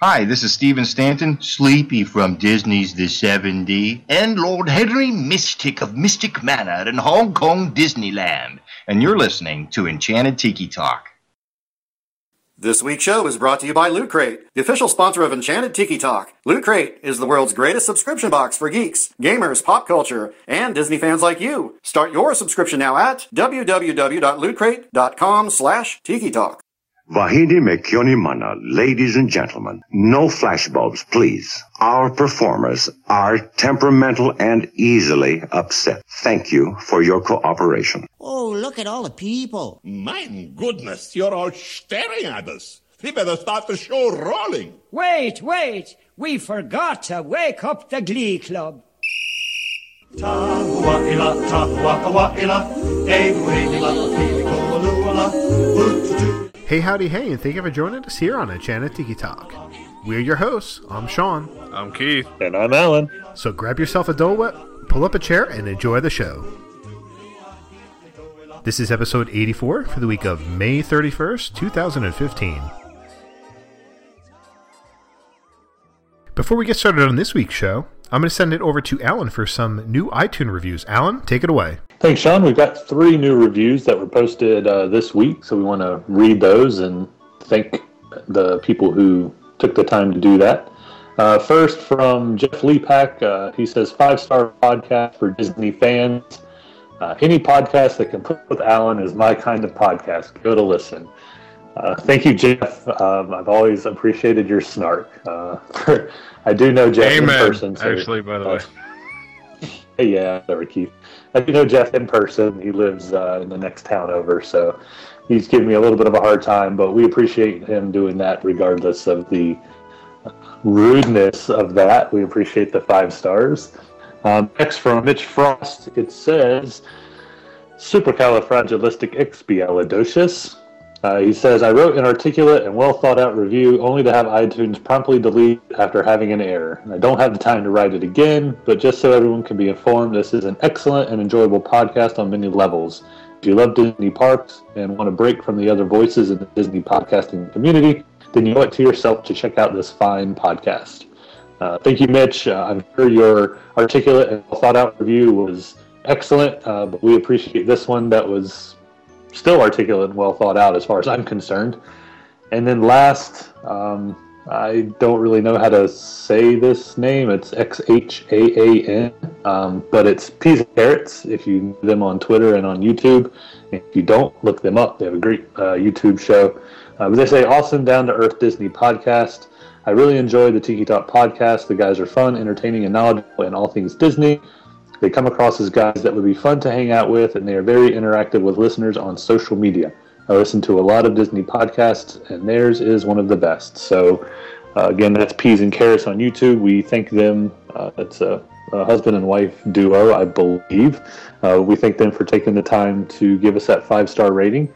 Hi, this is Stephen Stanton, Sleepy from Disney's The 7D, and Lord Henry Mystic of Mystic Manor in Hong Kong Disneyland. And you're listening to Enchanted Tiki Talk. This week's show is brought to you by Loot Crate, the official sponsor of Enchanted Tiki Talk. Loot Crate is the world's greatest subscription box for geeks, gamers, pop culture, and Disney fans like you. Start your subscription now at www.lootcrate.com slash tiki talk. Vahidi Mekyoni Mana, ladies and gentlemen, no flashbulbs, please. Our performers are temperamental and easily upset. Thank you for your cooperation. Oh, look at all the people. My goodness, you're all staring at us. We better start the show rolling. Wait, wait. We forgot to wake up the Glee Club. Tahua'ila, tahua'awa'ila, ehu'elila, pilikolua, ututu. Hey, howdy, hey, and thank you for joining us here on Enchanted Tiki Talk. We're your hosts. I'm Sean. I'm Keith. And I'm Alan. So grab yourself a Dole Whip, pull up a chair, and enjoy the show. This is episode 84 for the week of May 31st, 2015. Before we get started on this week's show, I'm going to send it over to Alan for some new iTunes reviews. Alan, take it away. Thanks, Sean. We've got three new reviews that were posted uh, this week, so we want to read those and thank the people who took the time to do that. Uh, first, from Jeff Leapack, uh, he says five star podcast for Disney fans. Uh, any podcast that can put with Alan is my kind of podcast. Go to listen. Uh, thank you, Jeff. Um, I've always appreciated your snark. Uh, I do know Jeff Amen, in person. So, actually, by the uh, way. Yeah, whatever, Keith. I do know Jeff in person. He lives uh, in the next town over, so he's giving me a little bit of a hard time, but we appreciate him doing that regardless of the rudeness of that. We appreciate the five stars. Um, next from Mitch Frost, it says supercalifragilisticexpialidocious. Uh, he says, I wrote an articulate and well thought out review only to have iTunes promptly delete after having an error. I don't have the time to write it again, but just so everyone can be informed, this is an excellent and enjoyable podcast on many levels. If you love Disney parks and want to break from the other voices in the Disney podcasting community, then you owe it to yourself to check out this fine podcast. Uh, thank you, Mitch. Uh, I'm sure your articulate and well thought out review was excellent, uh, but we appreciate this one that was still articulate and well thought out as far as I'm concerned. And then last, um, I don't really know how to say this name. It's X H A A N, um, but it's Peas and Carrots. If you know them on Twitter and on YouTube, if you don't, look them up. They have a great uh, YouTube show. Uh, but they say awesome, down to earth Disney podcast. I really enjoy the Tiki Talk podcast. The guys are fun, entertaining, and knowledgeable in all things Disney. They come across as guys that would be fun to hang out with, and they are very interactive with listeners on social media. I listen to a lot of Disney podcasts, and theirs is one of the best. So, uh, again, that's Peas and Carrots on YouTube. We thank them. Uh, it's a, a, husband and wife duo, I believe. Uh, we thank them for taking the time to give us that five star rating.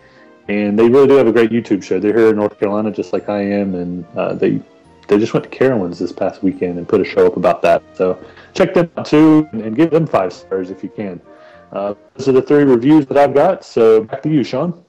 And they really do have a great YouTube show. They're here in North Carolina, just like I am, and uh, they they just went to Carowinds this past weekend and put a show up about that. So check them out too and give them five stars if you can. Uh, those are the three reviews that I've got. So back to you, Sean.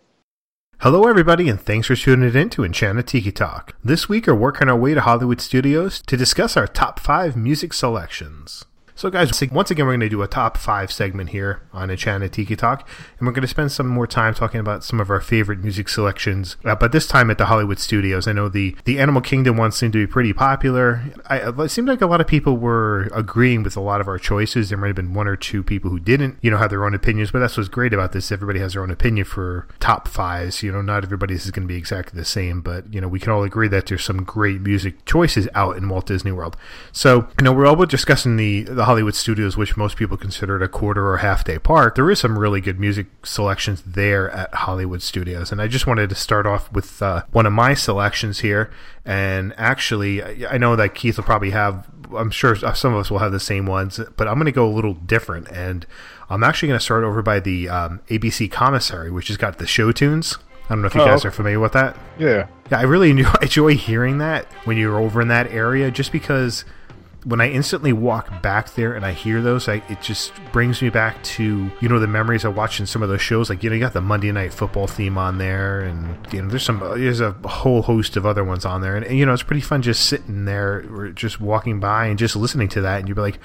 Hello, everybody, and thanks for tuning in to Enchanted Tiki Talk. This week, we're working our way to Hollywood Studios to discuss our top five music selections. So, guys, once again, we're going to do a top five segment here on Enchanted Tiki Talk, and we're going to spend some more time talking about some of our favorite music selections. Uh, but this time at the Hollywood Studios, I know the the Animal Kingdom one seemed to be pretty popular. I, it seemed like a lot of people were agreeing with a lot of our choices. There might have been one or two people who didn't, you know, have their own opinions. But that's what's great about this. Everybody has their own opinion for top fives. You know, not everybody's is going to be exactly the same, but you know, we can all agree that there's some great music choices out in Walt Disney World. So, you know, we're all discussing the the Hollywood Studios, which most people consider a quarter or half day park, there is some really good music selections there at Hollywood Studios. And I just wanted to start off with uh, one of my selections here. And actually, I know that Keith will probably have, I'm sure some of us will have the same ones, but I'm going to go a little different. And I'm actually going to start over by the um, ABC Commissary, which has got the show tunes. I don't know if you Oh, guys are familiar with that. Yeah. Yeah, I really enjoy hearing that when you're over in that area, just because when I instantly walk back there and I hear those, I, it just brings me back to you know the memories of watching some of those shows. Like you know, you got the Monday Night Football theme on there, and you know, there's some there's a whole host of other ones on there, and, and you know, it's pretty fun just sitting there or just walking by and just listening to that, and you'd be like,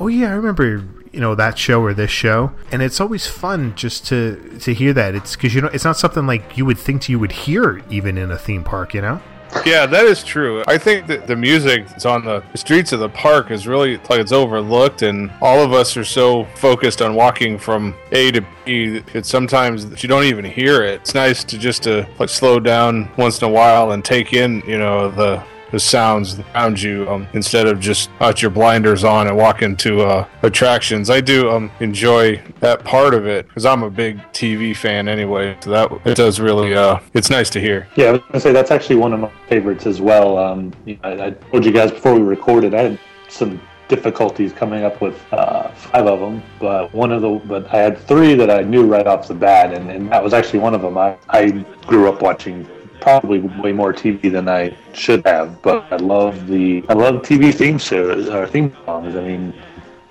oh yeah, I remember you know that show or this show, and it's always fun just to to hear that. It's because you know it's not something like you would think you would hear even in a theme park, you know. Yeah, that is true. I think that the music that's on the streets of the park is really like it's overlooked, and all of us are so focused on walking from A to B that sometimes you don't even hear it. It's nice to just to like slow down once in a while and take in, you know, the the sounds around you um, instead of just put your blinders on and walk into uh, attractions. I do um, enjoy that part of it because I'm a big TV fan anyway. So that it does really uh, it's nice to hear. Yeah, I was gonna say that's actually one of my favorites as well. Um, I, I told you guys before we recorded, I had some difficulties coming up with uh, five of them, but one of the but I had three that I knew right off the bat, and, and that was actually one of them. I, I grew up watching probably way more TV than I should have, but I love the I love TV theme shows or theme songs. I mean,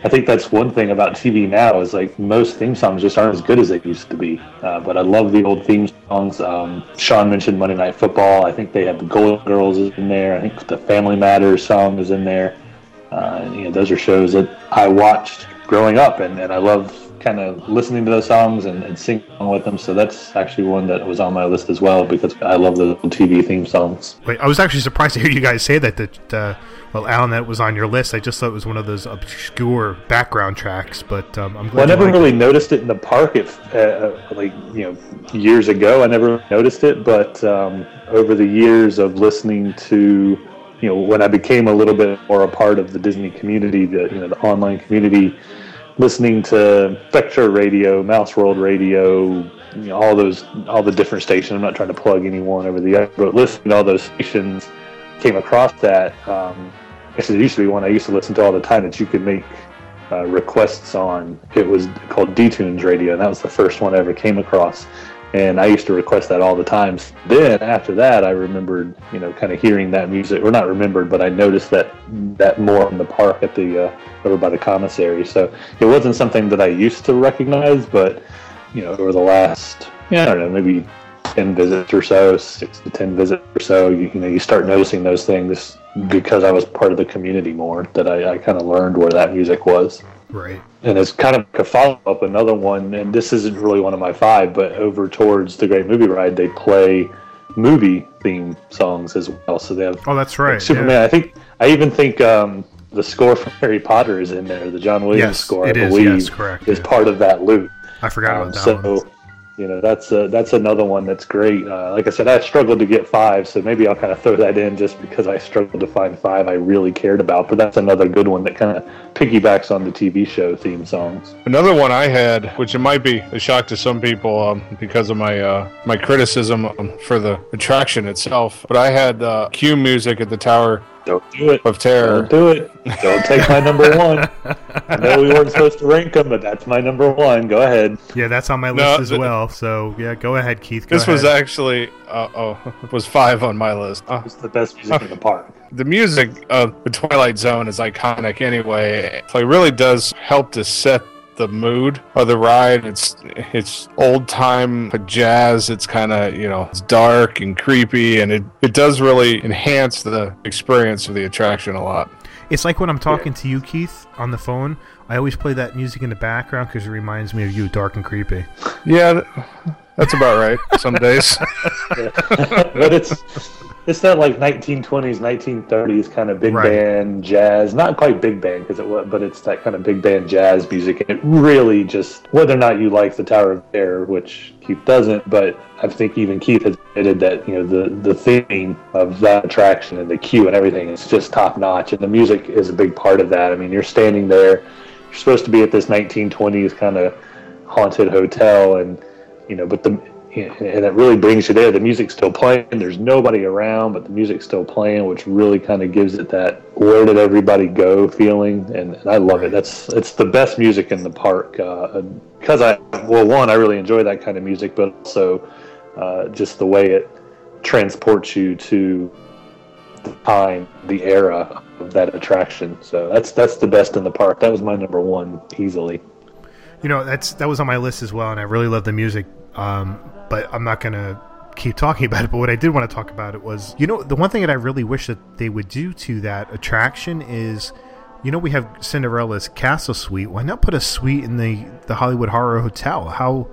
I think that's one thing about TV now is like most theme songs just aren't as good as they used to be. Uh, but I love the old theme songs. Um, Sean mentioned Monday Night Football. I think they have the Golden Girls in there. I think the Family Matters song is in there. Uh, you know, those are shows that I watched growing up, and, and I love kind of listening to those songs and, and singing along with them. So that's actually one that was on my list as well because I love the TV theme songs. Wait, I was actually surprised to hear you guys say that. That uh, well, Alan, that was on your list. I just thought it was one of those obscure background tracks, but um, I'm glad. Well, I never really liked noticed it in the park. If uh, like you know, years ago, I never noticed it, but um, over the years of listening to you know when I became a little bit more a part of the Disney community, the you know the online community, listening to Vector Radio, Mouse World Radio, you know, all those all the different stations. I'm not trying to plug any one over the other, but listening to all those stations, came across that. Um, guess it used to be one I used to listen to all the time that you could make uh, requests on. It was called D-Tunes Radio, and that was the first one I ever came across. And I used to request that all the time. Then after that, I remembered, you know, kind of hearing that music, or not remembered, but I noticed that that more in the park at the uh, over by the commissary. So it wasn't something that I used to recognize, but you know, over the last, yeah, I don't know, maybe ten visits or so, six to ten visits or so, you, you know, you start noticing those things because I was part of the community more. That I, I kind of learned where that music was. Right. And it's kind of a follow up, another one, and this isn't really one of my five, but over towards the Great Movie Ride, they play movie theme songs as well. So they have Oh, that's right. like Superman. yeah. I think I even think um, the score from Harry Potter is in there. The John Williams Yes, score, I is, believe, yes, correct, is yeah. part of that loop. I forgot Um, about that so, one. You know, that's uh that's another one that's great. Uh, like I said, I struggled to get five, so maybe I'll kind of throw that in just because I struggled to find five I really cared about. But that's another good one that kind of piggybacks on the TV show theme songs. Another one I had, which it might be a shock to some people um, because of my uh, my criticism um, for the attraction itself, but I had uh, cue music at the Tower Don't do it. of Terror. Don't do it. Don't take my number one. I know we weren't supposed to rank them, but that's my number one. Go ahead. Yeah, that's on my list No, as the- well. So yeah, go ahead, Keith. Go This was actually uh, oh was five on my list. Uh, It's the best music in the park. the music of the Twilight Zone is iconic anyway. So it really does help to set the mood of the ride. It's it's old time jazz. It's kind of you know it's dark and creepy, and it it does really enhance the experience of the attraction a lot. It's like when I'm talking to you, Keith, on the phone. I always play that music in the background because it reminds me of you, dark and creepy. Yeah, that's about right. Some days. but it's it's that like 1920s, 1930s kind of big Right. band jazz. Not quite big band because it was, but it's that kind of big band jazz music. And it really just whether or not you like the Tower of Terror, which Keith doesn't, but I think even Keith has admitted that you know the the theme of that attraction and the cue and everything is just top notch, and the music is a big part of that. I mean, you're standing there, you're supposed to be at this 1920s kind of haunted hotel, and you know, but the and it really brings you there. The music's still playing. There's nobody around, but the music's still playing, which really kind of gives it that "where did everybody go" feeling, and, and I love it. That's it's the best music in the park uh, because I well, one, I really enjoy that kind of music, but also uh, just the way it transports you to the time, the era of that attraction. So that's that's the best in the park. That was my number one easily. You know, that's that was on my list as well, and I really love the music. Um, but I'm not gonna keep talking about it. But what I did want to talk about it was, you know, the one thing that I really wish that they would do to that attraction is, you know, we have Cinderella's castle suite. Why not put a suite in the the Hollywood Horror Hotel? How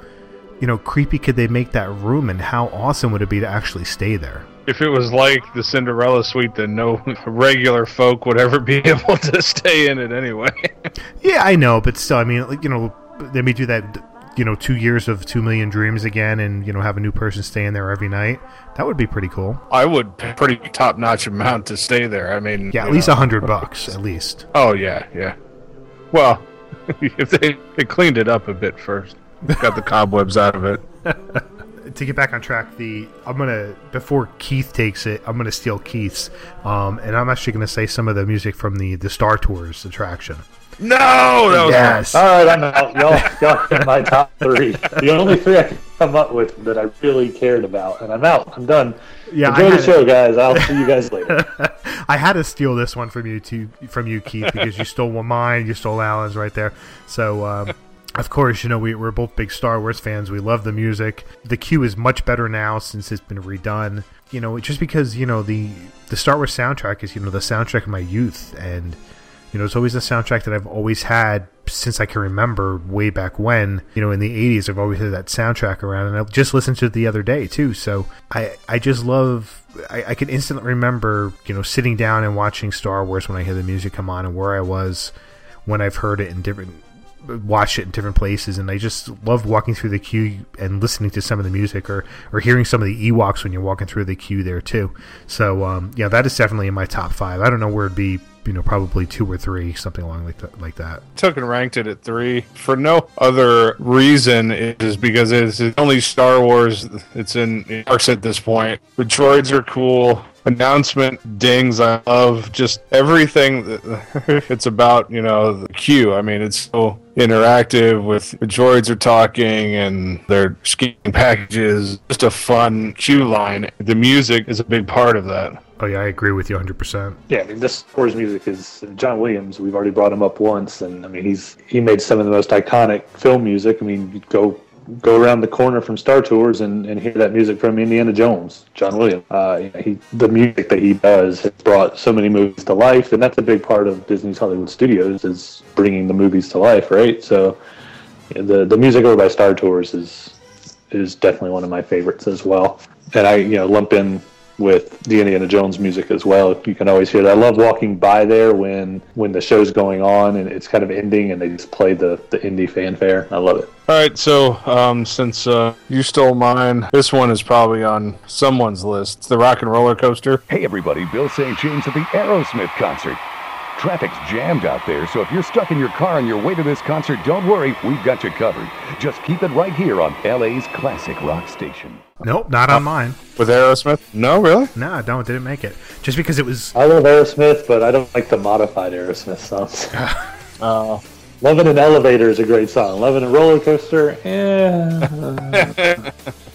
you know creepy could they make that room, and how awesome would it be to actually stay there? If it was like the Cinderella suite, then no regular folk would ever be able to stay in it anyway. Yeah, I know, but still, I mean, you know, let me do that. You know, two years of Two Million Dreams again, and you know, have a new person staying there every night. That would be pretty cool. I would pay pretty top notch amount to stay there. I mean, Yeah, at least a hundred bucks, at least. Oh yeah, yeah. Well, if they, they cleaned it up a bit first, got the cobwebs out of it. to get back on track, the I'm gonna before Keith takes it, I'm gonna steal Keith's, um, and I'm actually gonna say some of the music from the the Star Tours attraction. No, that was yes. All right, I'm out. Y'all, y'all in my top three. The only three I can come up with that I really cared about, and I'm out. I'm done. Yeah, Enjoy the show, it. guys. I'll see you guys later. I had to steal this one from you too, from you, Keith, because you stole one mine, you stole Alan's right there. So, um, of course, you know we, we're both big Star Wars fans. We love the music. The queue is much better now since it's been redone. You know, just because you know the the Star Wars soundtrack is you know the soundtrack of my youth, and you know it's always the soundtrack that I've always had since I can remember way back when. You know, in the '80s, I've always had that soundtrack around, and I just listened to it the other day too. So I I just love. I, I can instantly remember, you know, sitting down and watching Star Wars when I hear the music come on, and where I was when I've heard it in different, watched it in different places, and I just love walking through the queue and listening to some of the music, or or hearing some of the Ewoks when you're walking through the queue there too. So um, yeah, that is definitely in my top five. I don't know where it'd be, you know, probably two or three, something along like that. Like that. took and ranked it at three for no other reason is because it's only Star Wars it's in parks at this point. The droids are cool. Announcement dings. I love just everything. It's about you know the queue. I mean, it's so interactive with the droids are talking and they're scanning packages. Just a fun queue line. The music is a big part of that. Oh yeah, I agree with you 100. percent Yeah, I mean, this Wars music is John Williams. We've already brought him up once, and I mean, he's he made some of the most iconic film music. I mean, you go go around the corner from Star Tours and, and hear that music from Indiana Jones, John Williams. Uh, he the music that he does has brought so many movies to life, and that's a big part of Disney's Hollywood Studios is bringing the movies to life, right? So the the music over by Star Tours is is definitely one of my favorites as well. And I, you know, lump in with the Indiana Jones music as well. You can always hear that. I love walking by there when when the show's going on and it's kind of ending and they just play the the Indy fanfare. I love it. All right, so um, since uh, you stole mine, this one is probably on someone's list. It's the Rock and Roller Coaster. Hey everybody, Bill St. James at the Aerosmith concert. Traffic's jammed out there, so if you're stuck in your car on your way to this concert, don't worry, we've got you covered. Just keep it right here on LA's classic rock station. Nope, not on mine. With Aerosmith? No, really? No, I don't. didn't make it. Just because it was. I love Aerosmith, but I don't like the modified Aerosmith songs. Uh, Love in an Elevator is a great song. Love in a Roller Coaster, eh.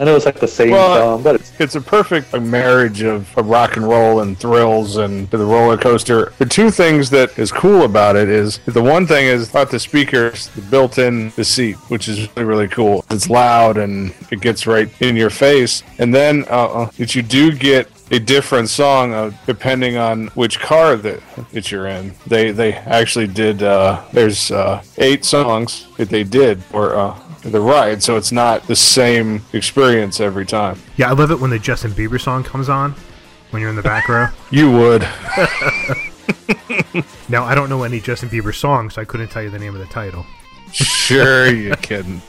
I know it's like the same Well, song, but it's it's a perfect marriage of, of rock and roll and thrills and the roller coaster. The two things that is cool about it is the one thing is not the speakers, the built-in the seat, which is really really cool. It's loud and it gets right in your face. And then uh, that you do get a different song uh, depending on which car that, that you're in. They they actually did. Uh, there's uh, eight songs that they did for uh, the ride, so it's not the same experience every time. Yeah, I love it when the Justin Bieber song comes on when you're in the back row. You would. Now, I don't know any Justin Bieber songs, so I couldn't tell you the name of the title. Sure, you kidding.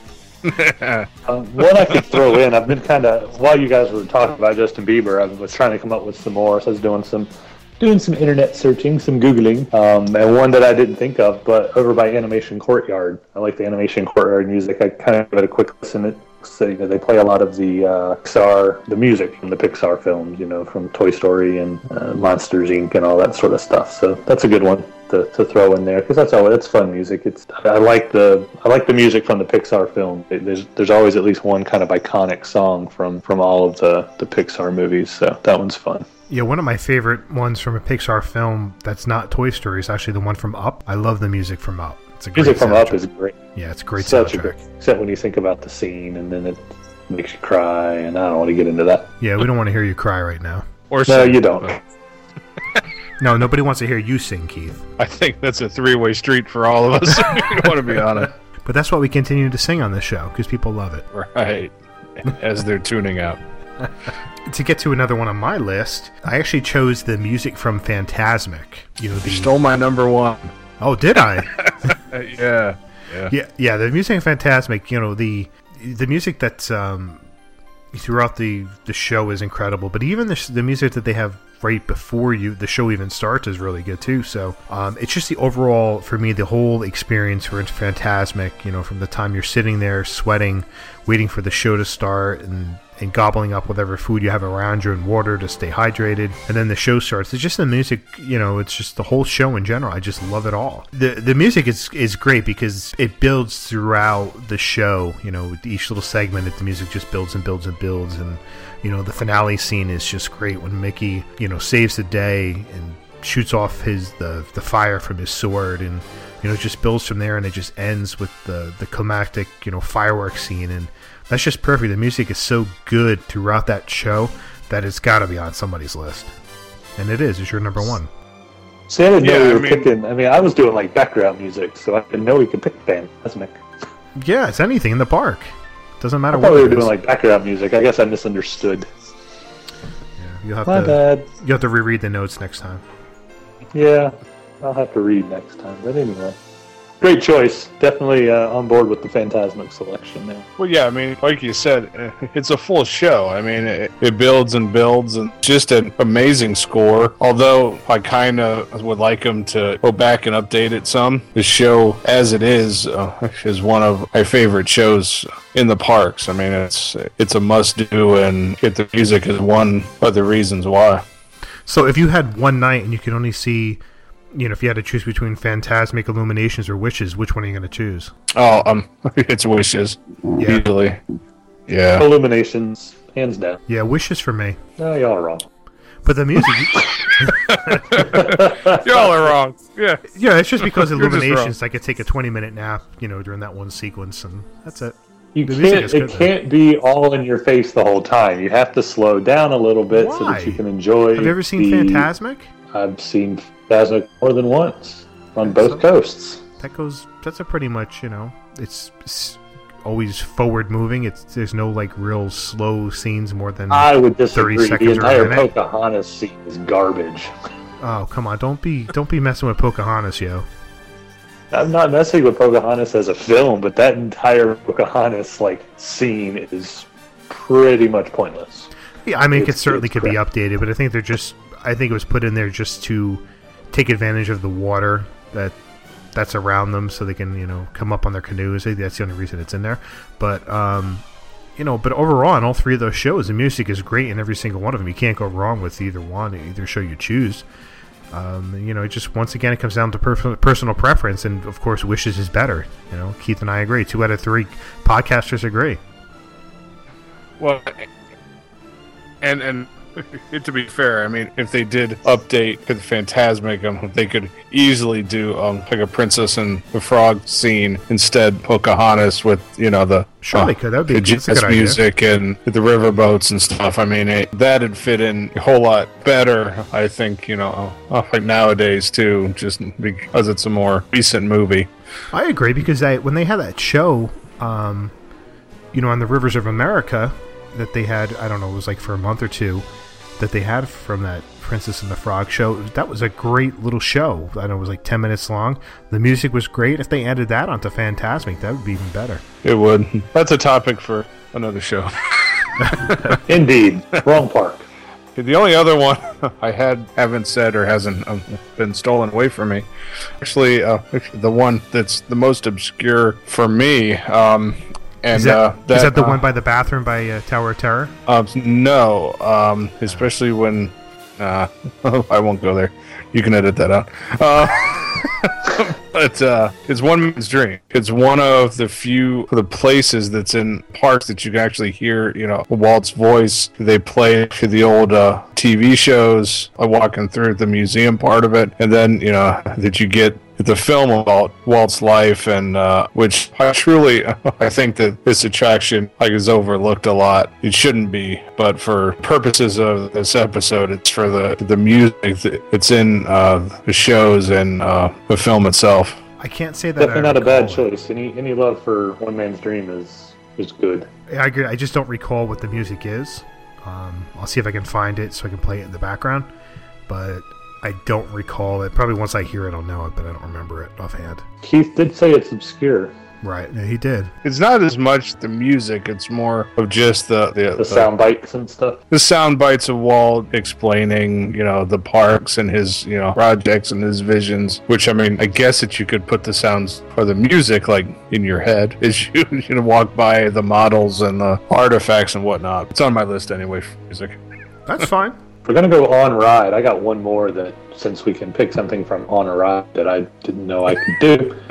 Um, one I could throw in. I've been kind of while you guys were talking about Justin Bieber, I was trying to come up with some more. So I was doing some doing some internet searching, some googling, um, and one that I didn't think of, but over by Animation Courtyard. I like the Animation Courtyard music. I kind of give it a quick listen. It, so, you know, they play a lot of the uh, Pixar, the music from the Pixar films, you know, from Toy Story and uh, Monsters Inc. and all that sort of stuff. So that's a good one to, to throw in there because that's always that's fun music. It's I like the I like the music from the Pixar film. It- There's there's always at least one kind of iconic song from from all of the the Pixar movies. So that one's fun. Yeah, one of my favorite ones from a Pixar film that's not Toy Story is actually the one from Up. I love the music from Up. It's a great Music from Up soundtrack. is great. Yeah, it's a great Such soundtrack. a great, except when you think about the scene and then it makes you cry, and I don't want to get into that. Yeah, we don't want to hear you cry right now. Or No, sing, you don't. but No, nobody wants to hear you sing, Keith. I think that's a three-way street for all of us. you want to be on it, But that's why we continue to sing on this show because people love it. right? As they're tuning out. To get to another one on my list, I actually chose the music from Phantasmic. You know, the, You stole my number one. oh, did I? Yeah, yeah. yeah, yeah. The music in Phantasmic. You know, the the music that's um, throughout the the show is incredible. But even the the music that they have right before you the show even starts is really good too. So um, it's just the overall for me the whole experience for Phantasmic. You know, from the time you're sitting there sweating, waiting for the show to start, and and gobbling up whatever food you have around you and water to stay hydrated. And then the show starts. It's just the music, you know, it's just the whole show in general. I just love it all. The the music is is great because it builds throughout the show. You know, each little segment, it, the music just builds and builds and builds. And you know, the finale scene is just great when Mickey, you know, saves the day and shoots off his the the fire from his sword and you know just builds from there and it just ends with the the climactic you know fireworks scene and that's just perfect the music is so good throughout that show that it's got to be on somebody's list and it is it's your number one See, I didn't know Yeah, we I were mean- picking. I mean, I was doing like background music, so I didn't know we could pick Phantasmic. yeah it's anything in the park doesn't matter I what thought we it were doing is. like background music. I guess I misunderstood. you have My to bad. you have to reread the notes next time Yeah, I'll have to read next time. But anyway, great choice. Definitely uh, on board with the Phantasmic selection there. Well, yeah, I mean, like you said, eh, it's a full show. I mean, it, it builds and builds, and just an amazing score. Although I kind of would like them to go back and update it some. The show, as it is, uh, is one of my favorite shows in the parks. I mean, it's it's a must do, and get the music is one of the reasons why. so if you had one night and you could only see you know if you had to choose between phantasmic illuminations or wishes which one are you going to choose Oh, um, it's wishes Yeah. usually. Yeah. Illuminations, hands down. yeah wishes for me No, y'all are wrong. but the music Y'all are wrong. Yeah. Yeah, it's just because You're just. Illuminations, I could take a 20 minute nap, you know, during that one sequence, and that's it. You The can't. is It can't be all in your face the whole time. You have to slow down a little bit so that you can enjoy. Have you ever seen the- Phantasmic? I've seen Phantasmic more than once on both coasts. That goes. That's a pretty much, you know, it's, it's always forward moving. It's there's no like real slow scenes more than. I would 30 disagree. The seconds a entire. Pocahontas scene is garbage. oh come on! Don't be don't be messing with Pocahontas, yo. I'm not messing with Pocahontas as a film, but that entire Pocahontas like scene is pretty much pointless. Yeah, I mean, it certainly it's could be updated, but I think they're just. I think it was put in there just to take advantage of the water that that's around them, so they can you know come up on their canoes. That's the only reason it's in there. But um, you know, but overall, in all three of those shows, the music is great in every single one of them. You can't go wrong with either one, either show you choose. Um, you know, it just once again it comes down to per- personal preference, and of course, wishes is better. You know, Keith and I agree. Two out of three podcasters agree. Well, and and to be fair, I mean, if they did update the Phantasmic, um, they could easily do um, like a Princess and the Frog scene instead Pocahontas with you know the Sure, uh, they could. Be- the that's a jazz good idea. music and the riverboats and stuff. I mean, it, that'd fit in a whole lot better. I think you know, uh, like nowadays too, just because it's a more recent movie. I agree because I, when they had that show, um, you know, on the Rivers of America, that they had, I don't know, it was like for a month or two, that they had from that Princess and the Frog show. That was a great little show. I know it was like ten minutes long. The music was great. If they added that onto Phantasmic, that would be even better. It would. That's a topic for another show. Indeed, wrong park. The only other one I had haven't said or hasn't um, been stolen away from me, actually, uh, the one that's the most obscure for me, um, and is that, uh, is that the uh, one by the bathroom by uh, Tower of Terror? Um, no, um, especially when uh, I won't go there. You can edit that out. Uh, but uh, it's one man's dream. It's one of the few the places that's in parks that you can actually hear, you know, Walt's voice. They play to the old uh, TV shows, like walking through the museum part of it, and then you know that you get the film about Walt's life, and uh, which I truly I think that this attraction like is overlooked a lot. It shouldn't be, but for purposes of this episode, it's for the the music that's in uh, the shows and uh, the film itself. I can't say that. Definitely not a bad recall it. choice. Any any love for One Man's Dream is is good. I agree. I just don't recall what the music is. Um, I'll see if I can find it so I can play it in the background. But I don't recall it. Probably once I hear it, I'll know it, but I don't remember it offhand. Keith did say it's obscure. Right? Yeah, he did. It's not as much the music; it's more of just the the, The sound bites and stuff. the sound bites of Walt explaining, you know, the parks and his, you know, projects and his visions. Which I mean, I guess that you could put the sounds or the music like in your head as you you know walk by the models and the artifacts and whatnot. It's on my list anyway for music. That's fine. We're gonna go on ride, I got one more that since we can pick something from on a ride that I didn't know I could do.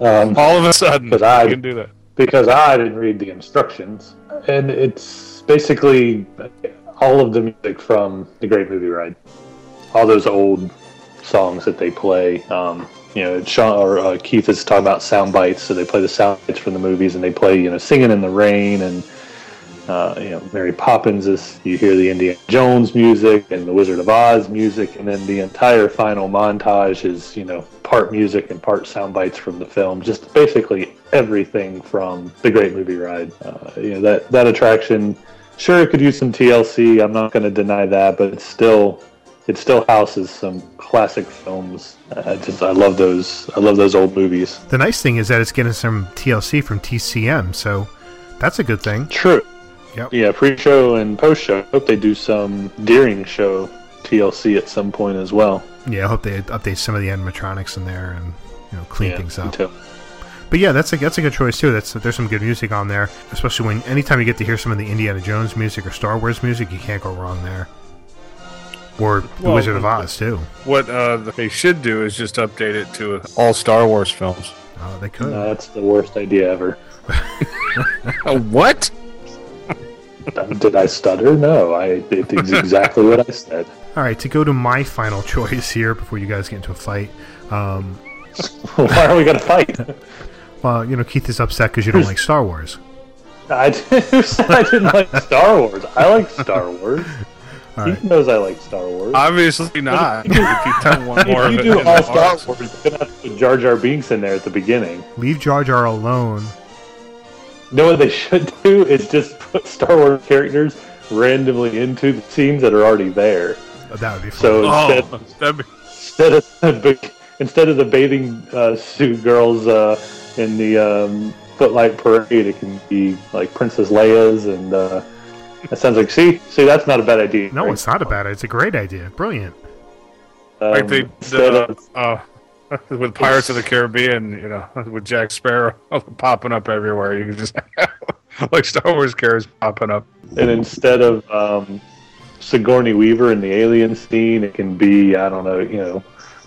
Um, All of a sudden, because I can do that. because I didn't read the instructions, and it's basically all of the music from the Great Movie Ride, all those old songs that they play. Um, you know, Sean or uh, Keith is talking about sound bites, so they play the sound bites from the movies, and they play you know "Singing in the Rain" and uh, you know Mary Poppins. Is you hear the Indiana Jones music and the Wizard of Oz music, and then the entire final montage is you know part music and part sound bites from the film. Just basically everything from the Great Movie Ride. Uh, you know that that attraction. Sure, it could use some TLC. I'm not going to deny that, but it's still it still houses some classic films. I just I love those. I love those old movies. The nice thing is that it's getting some TLC from TCM, so that's a good thing. True. Yep. Yeah, pre-show and post-show. I hope they do some Deering show TLC at some point as well. Yeah, I hope they update some of the animatronics in there and you know clean Yeah, things up. too. But yeah, that's a that's a good choice too. That's there's some good music on there, especially when anytime you get to hear some of the Indiana Jones music or Star Wars music, you can't go wrong there. Or the Well, Wizard of Oz too. What uh, they should do is just update it to all Star Wars films. Oh, they could. No, that's the worst idea ever. what? Did I stutter? No, I it is exactly what I said. All right, to go to my final choice here before you guys get into a fight. Um, Why are we gonna fight? well, you know Keith is upset because you don't like Star Wars. I who I didn't like Star Wars. I like Star Wars. All He right. knows I like Star Wars. Obviously not. if you don't want more if you it do all Star parks. Wars, you're gonna have to put Jar Jar Binks in there at the beginning. Leave Jar Jar alone. You know what they should do is just put Star Wars characters randomly into the scenes that are already there. That would be fun. So Oh, instead, that'd be, instead of the, instead of the bathing uh, suit girls uh, in the um, Footlight Parade, it can be like Princess Leia's, and uh, that sounds like see, see, that's not a bad idea. no, right? it's not a bad. Idea. It's a great idea. Brilliant. Um, like they instead the, of uh, with Pirates of the Caribbean, you know, with Jack Sparrow popping up everywhere. You can just like Star Wars characters popping up. and instead of um, Sigourney Weaver in the alien scene, it can be I don't know, you know,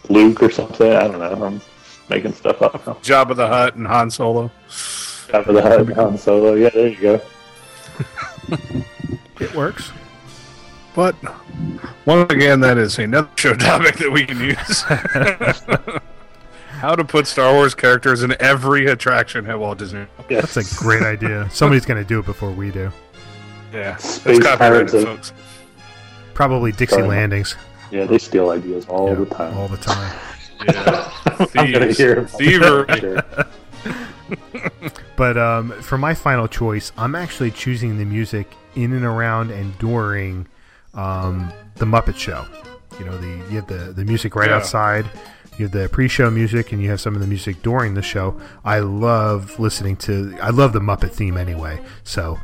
Luke or something. I don't know. I'm making stuff up. now. of the Hutt and Han Solo. After the Hutt, Han Solo. Yeah, there you go. It works. But once again, that is another show topic that we can use. How to put Star Wars characters in every attraction at Walt Disney. Yes. That's a great idea. Somebody's going to do it before we do. Yeah, Space that's copyrighted, Pirates folks. Probably Dixie Sorry. Landings Yeah, they steal ideas all Yeah, the time. all the time. Yeah, I'm gonna Thieves. hear thievery. But um, for my final choice, I'm actually choosing the music in and around and during um, the Muppet Show. You know, the you have the the music right Yeah. outside. You have the pre-show music, and you have some of the music during the show. I love listening to. I love the Muppet theme anyway. So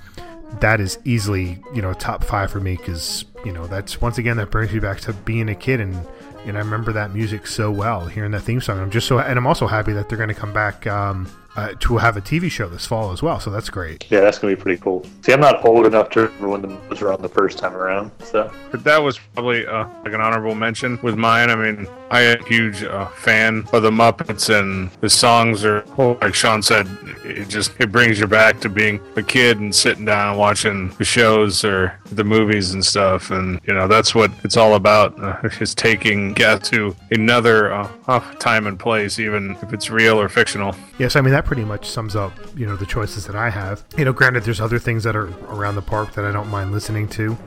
that is easily you know top five for me because you know that's once again that brings me back to being a kid and. And I remember that music so well, hearing that theme song. I'm just so, and I'm also happy that they're going to come back um, uh, to have a TV show this fall as well. So that's great. Yeah, that's gonna be pretty cool. See, I'm not old enough to remember when the movies were on the first time around, so But that was probably uh, like an honorable mention with mine. I mean, I am a huge uh, fan of the Muppets, and the songs are, like Sean said, it just it brings you back to being a kid and sitting down and watching the shows or the movies and stuff. And you know, that's what it's all about: uh, is taking guests to another uh, uh, time and place, even if it's real or fictional. Yes, I mean that pretty much sums up you know the choices that I have. You know, granted, there's other things that are around the park that I don't mind listening to.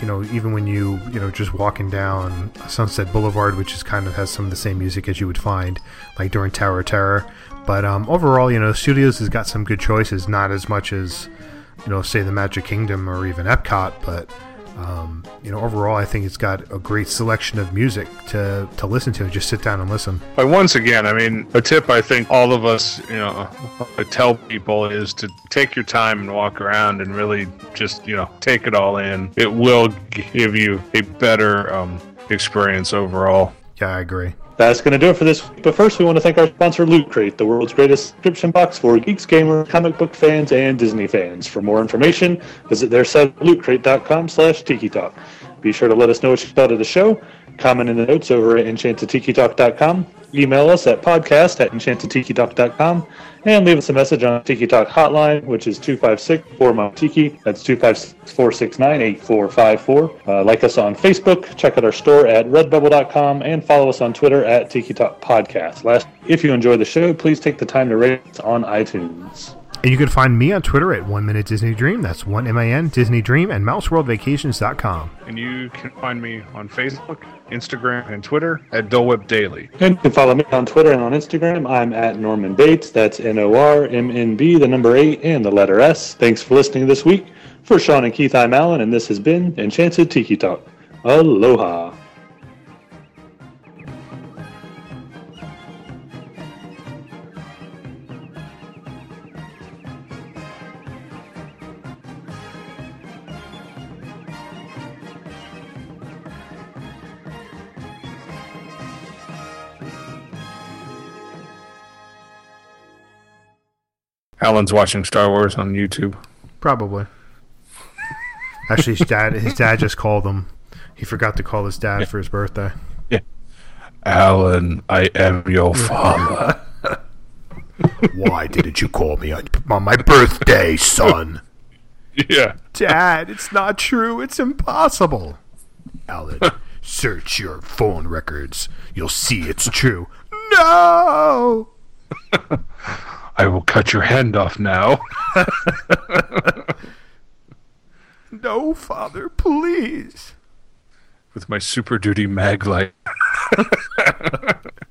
You know, even when you you know just walking down Sunset Boulevard, which is kind of has some of the same music as you would find like during Tower of Terror. But um, overall, you know, Studios has got some good choices. Not as much as you know, say the Magic Kingdom or even Epcot, but um, you know, overall, I think it's got a great selection of music to, to listen to. Just sit down and listen. But once again, I mean, a tip I think all of us, you know, I tell people is to take your time and walk around and really just, you know, take it all in. It will give you a better um, experience overall. Yeah, I agree. That's going to do it for this week. But first, we want to thank our sponsor, Loot Crate, the world's greatest subscription box for geeks, gamers, comic book fans, and Disney fans. For more information, visit their site, lootcrate.com slash tiki talk. Be sure to let us know what you thought of the show. Comment in the notes over at enchantedtikitalk.com. Email us at podcast at enchantedtikitalk.com. And leave us a message on Tiki Talk hotline, which is 256 4 Tiki. That's 256 469 8454. Uh, Like us on Facebook, check out our store at redbubble.com, and follow us on Twitter at Tiki Talk Podcast. Last, if you enjoy the show, please take the time to rate us on iTunes. And you can find me on Twitter at One Minute Disney Dream. That's one M I N Disney Dream and MouseWorldVacations.com. And you can find me on Facebook, Instagram, and Twitter at Dole Whip Daily. And you can follow me on Twitter and on Instagram. I'm at Norman Bates. That's N O R M N B, the number eight, and the letter S. Thanks for listening this week. For Sean and Keith, I'm Alan, and this has been Enchanted Tiki Talk. Aloha. Alan's watching Star Wars on YouTube. Probably. Actually, his dad, his dad just called him. He forgot to call his dad for his birthday. Yeah. Alan, I am your father. Why didn't you call me on, on my birthday, son? yeah. Dad, it's not true. It's impossible. Alan, search your phone records. You'll see it's true. No! I will cut your hand off now. No, father, please. With my super duty mag light.